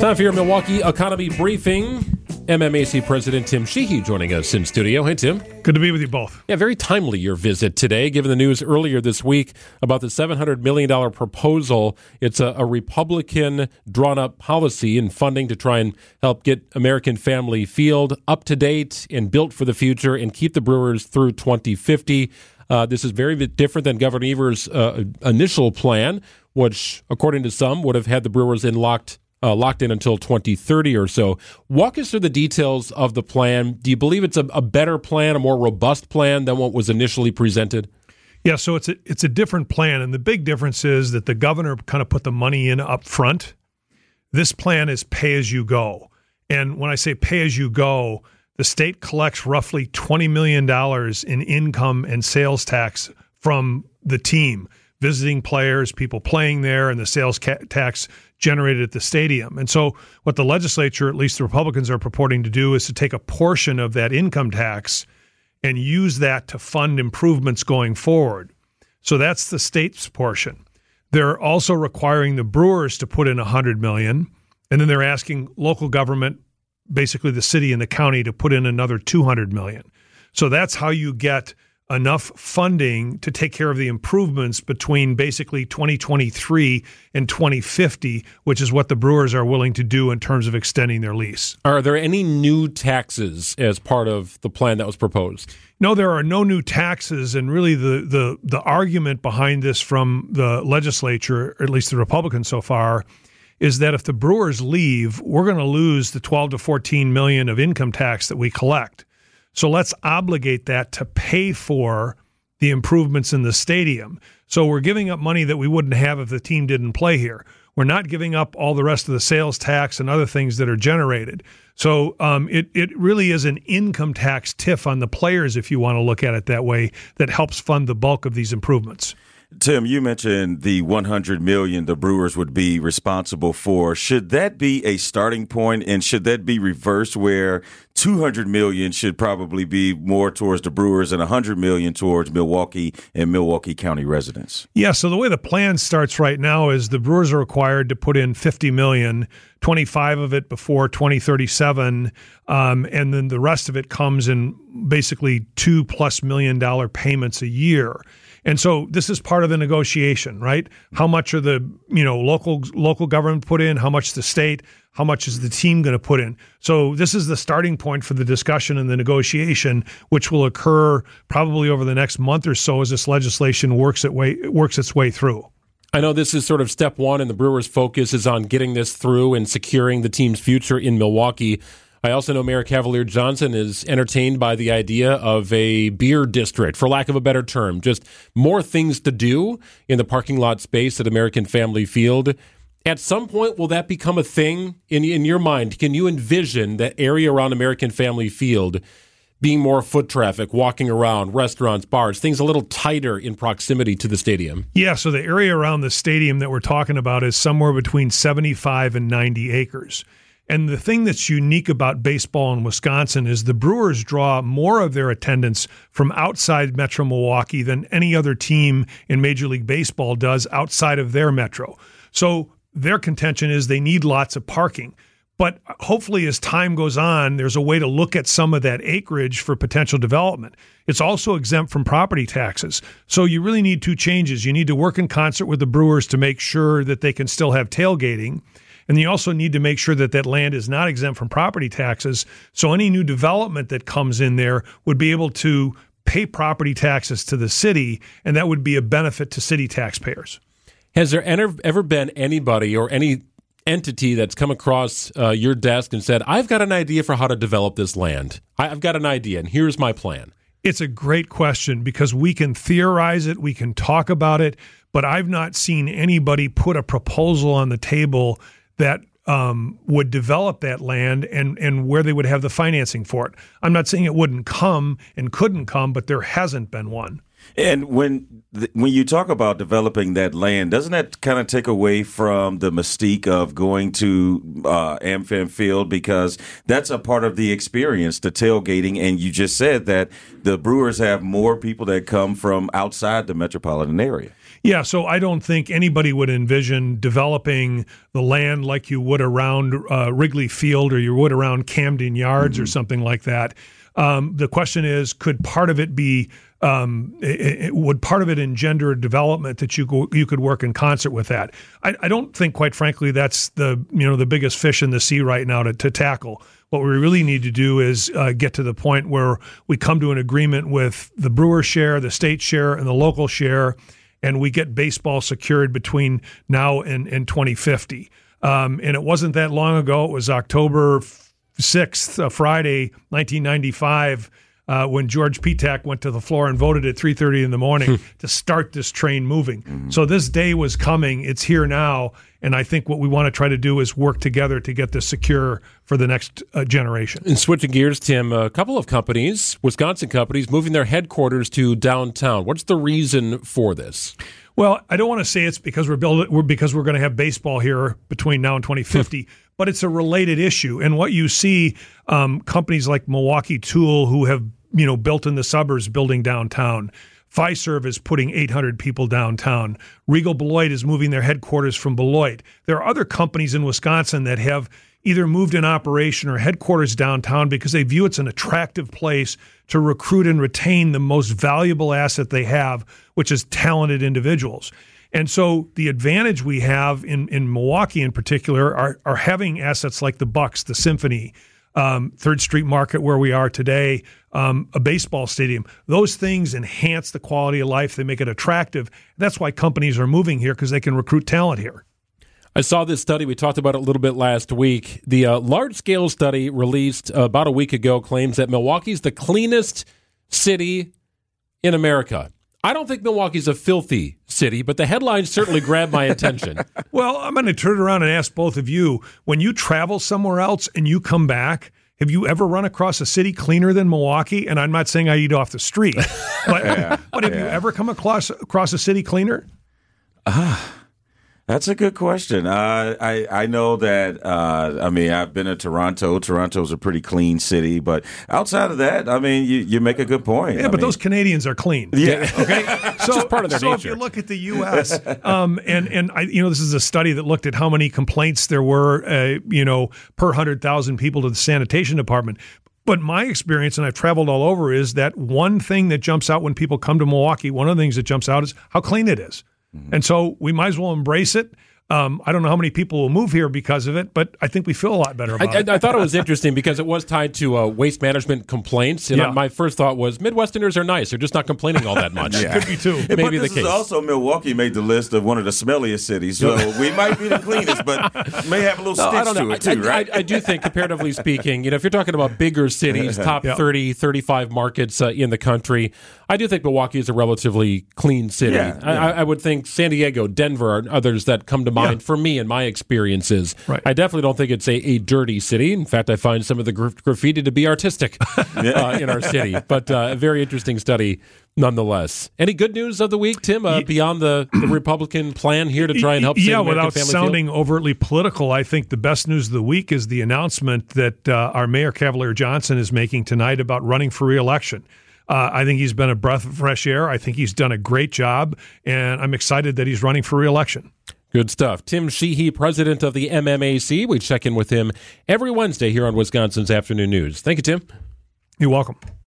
Time for your Milwaukee Economy Briefing. MMAC President Tim Sheehy joining us in studio. Hey, Tim. Good to be with you both. Yeah, very timely your visit today, given the news earlier this week about the $700 million proposal. It's a, a Republican drawn up policy and funding to try and help get American Family Field up to date and built for the future and keep the Brewers through 2050. Uh, this is very different than Governor Evers' uh, initial plan, which, according to some, would have had the Brewers in locked uh, locked in until 2030 or so. Walk us through the details of the plan. Do you believe it's a, a better plan, a more robust plan than what was initially presented? Yeah, so it's a it's a different plan, and the big difference is that the governor kind of put the money in up front. This plan is pay as you go, and when I say pay as you go, the state collects roughly twenty million dollars in income and sales tax from the team, visiting players, people playing there, and the sales ca- tax generated at the stadium. And so, what the legislature, at least the Republicans, are purporting to do is to take a portion of that income tax and use that to fund improvements going forward. So that's the state's portion. They're also requiring the brewers to put in 100 million, and then they're asking local government, basically the city and the county, to put in another 200 million. So that's how you get enough funding to take care of the improvements between basically 2023 and 2050, which is what the Brewers are willing to do in terms of extending their lease. Are there any new taxes as part of the plan that was proposed? No, there are no new taxes, and really the the the argument behind this from the legislature, or at least the Republicans so far, is that if the Brewers leave, we're going to lose the 12 to 14 million of income tax that we collect. So let's obligate that to pay for the improvements in the stadium. So we're giving up money that we wouldn't have if the team didn't play here. We're not giving up all the rest of the sales tax and other things that are generated. So um, it it really is an income tax TIF on the players, if you want to look at it that way, that helps fund the bulk of these improvements. Tim, you mentioned the 100 million the Brewers would be responsible for. Should that be a starting point and should that be reversed where 200 million should probably be more towards the Brewers and 100 million towards Milwaukee and Milwaukee County residents? Yeah, so the way the plan starts right now is the Brewers are required to put in 50 million, 25 of it before 2037, um, and then the rest of it comes in basically 2 plus million dollar payments a year. And so this is part of the negotiation, right? How much are the, you know, local local government put in, how much the state, how much is the team going to put in? So this is the starting point for the discussion and the negotiation, which will occur probably over the next month or so as this legislation works its way works its way through. I know this is sort of step one, and the Brewers' focus is on getting this through and securing the team's future in Milwaukee. I also know Mayor Cavalier Johnson is entertained by the idea of a beer district, for lack of a better term, just more things to do in the parking lot space at American Family Field. At some point, will that become a thing in, in your mind? Can you envision that area around American Family Field being more foot traffic, walking around, restaurants, bars, things a little tighter in proximity to the stadium? Yeah, so the area around the stadium that we're talking about is somewhere between 75 and 90 acres. And the thing that's unique about baseball in Wisconsin is the Brewers draw more of their attendance from outside Metro Milwaukee than any other team in Major League Baseball does outside of their metro. So their contention is they need lots of parking. But hopefully, as time goes on, there's a way to look at some of that acreage for potential development. It's also exempt from property taxes. So you really need two changes. You need to work in concert with the Brewers to make sure that they can still have tailgating. And you also need to make sure that that land is not exempt from property taxes. So any new development that comes in there would be able to pay property taxes to the city, and that would be a benefit to city taxpayers. Has there ever been anybody or any entity that's come across uh, your desk and said, I've got an idea for how to develop this land? I've got an idea, and here's my plan? It's a great question because we can theorize it, we can talk about it, but I've not seen anybody put a proposal on the table that um, would develop that land and and where they would have the financing for it. I'm not saying it wouldn't come and couldn't come, but there hasn't been one. And when when you talk about developing that land, doesn't that kind of take away from the mystique of going to uh, AmFam Field because that's a part of the experience, the tailgating. And you just said that the Brewers have more people that come from outside the metropolitan area. Yeah, so I don't think anybody would envision developing the land like you would around uh, Wrigley Field or you would around Camden Yards mm-hmm. or something like that. Um, the question is, could part of it be um, it, it, would part of it engender development that you go, you could work in concert with that? I, I, don't think, quite frankly, that's the you know the biggest fish in the sea right now to, to tackle. What we really need to do is uh, get to the point where we come to an agreement with the brewer share, the state share, and the local share, and we get baseball secured between now and, and 2050. Um, and it wasn't that long ago. It was October 6th, uh, Friday, 1995 uh, when George Petak went to the floor and voted at 3:30 in the morning hmm. to start this train moving. Mm-hmm. So this day was coming. It's here now, and I think what we want to try to do is work together to get this secure for the next uh, generation. And switching gears, Tim, a couple of companies, Wisconsin companies, moving their headquarters to downtown. What's the reason for this? Well, I don't want to say it's because we're building we're because we're going to have baseball here between now and 2050, but it's a related issue. And what you see, um, companies like Milwaukee Tool, who have you know, built in the suburbs building downtown. Fiserv is putting 800 people downtown. Regal Beloit is moving their headquarters from Beloit. There are other companies in Wisconsin that have either moved an operation or headquarters downtown because they view it's an attractive place to recruit and retain the most valuable asset they have, which is talented individuals. And so the advantage we have in, in Milwaukee in particular are, are having assets like the Bucks, the Symphony, um, Third Street Market, where we are today, um, a baseball stadium. Those things enhance the quality of life. They make it attractive. That's why companies are moving here because they can recruit talent here. I saw this study. We talked about it a little bit last week. The uh, large scale study released uh, about a week ago claims that Milwaukee's the cleanest city in America. I don't think Milwaukee's a filthy city, but the headlines certainly grabbed my attention. Well, I'm going to turn around and ask both of you when you travel somewhere else and you come back, have you ever run across a city cleaner than Milwaukee? And I'm not saying I eat off the street, but, yeah, but have yeah. you ever come across across a city cleaner? Ah. Uh. That's a good question. Uh, I I know that. Uh, I mean, I've been to Toronto. Toronto's a pretty clean city, but outside of that, I mean, you, you make a good point. Yeah, I but mean, those Canadians are clean. Yeah. Okay. So Just part of their so nature. if you look at the U.S. Um, and and I, you know, this is a study that looked at how many complaints there were, uh, you know, per hundred thousand people to the sanitation department. But my experience, and I've traveled all over, is that one thing that jumps out when people come to Milwaukee. One of the things that jumps out is how clean it is. And so we might as well embrace it. Um, I don't know how many people will move here because of it, but I think we feel a lot better about I, it. I, I thought it was interesting because it was tied to uh, waste management complaints, and yeah. my first thought was Midwesterners are nice; they're just not complaining all that much. yeah. Could be too. Maybe but this the case. Is also, Milwaukee made the list of one of the smelliest cities, so we might be the cleanest, but may have a little no, stitch to it too, right? I, do think, comparatively speaking, you know, if you're talking about bigger cities, top yeah. 30, 35 markets uh, in the country, I do think Milwaukee is a relatively clean city. Yeah, I, I, would think San Diego, Denver, and others that come to mind for me my my experiences. Right. I definitely don't think it's a, a dirty city. In fact, I find some of the graffiti to be artistic uh, in our city. But uh, a very interesting study nonetheless. Any good news of the week, Tim, uh, beyond the, the, Republican plan here to try and help? Yeah, without sounding field? overtly political, I think the best news of the week is the announcement that uh, our Mayor Cavalier Johnson is making tonight about running for reelection. Uh, I think he's been a breath of fresh air. I think he's done a great job, and I'm excited that he's running for reelection. Good stuff. Tim Sheehy, president of the MMAC. We check in with him every Wednesday here on Wisconsin's Afternoon News. Thank you, Tim. You're welcome.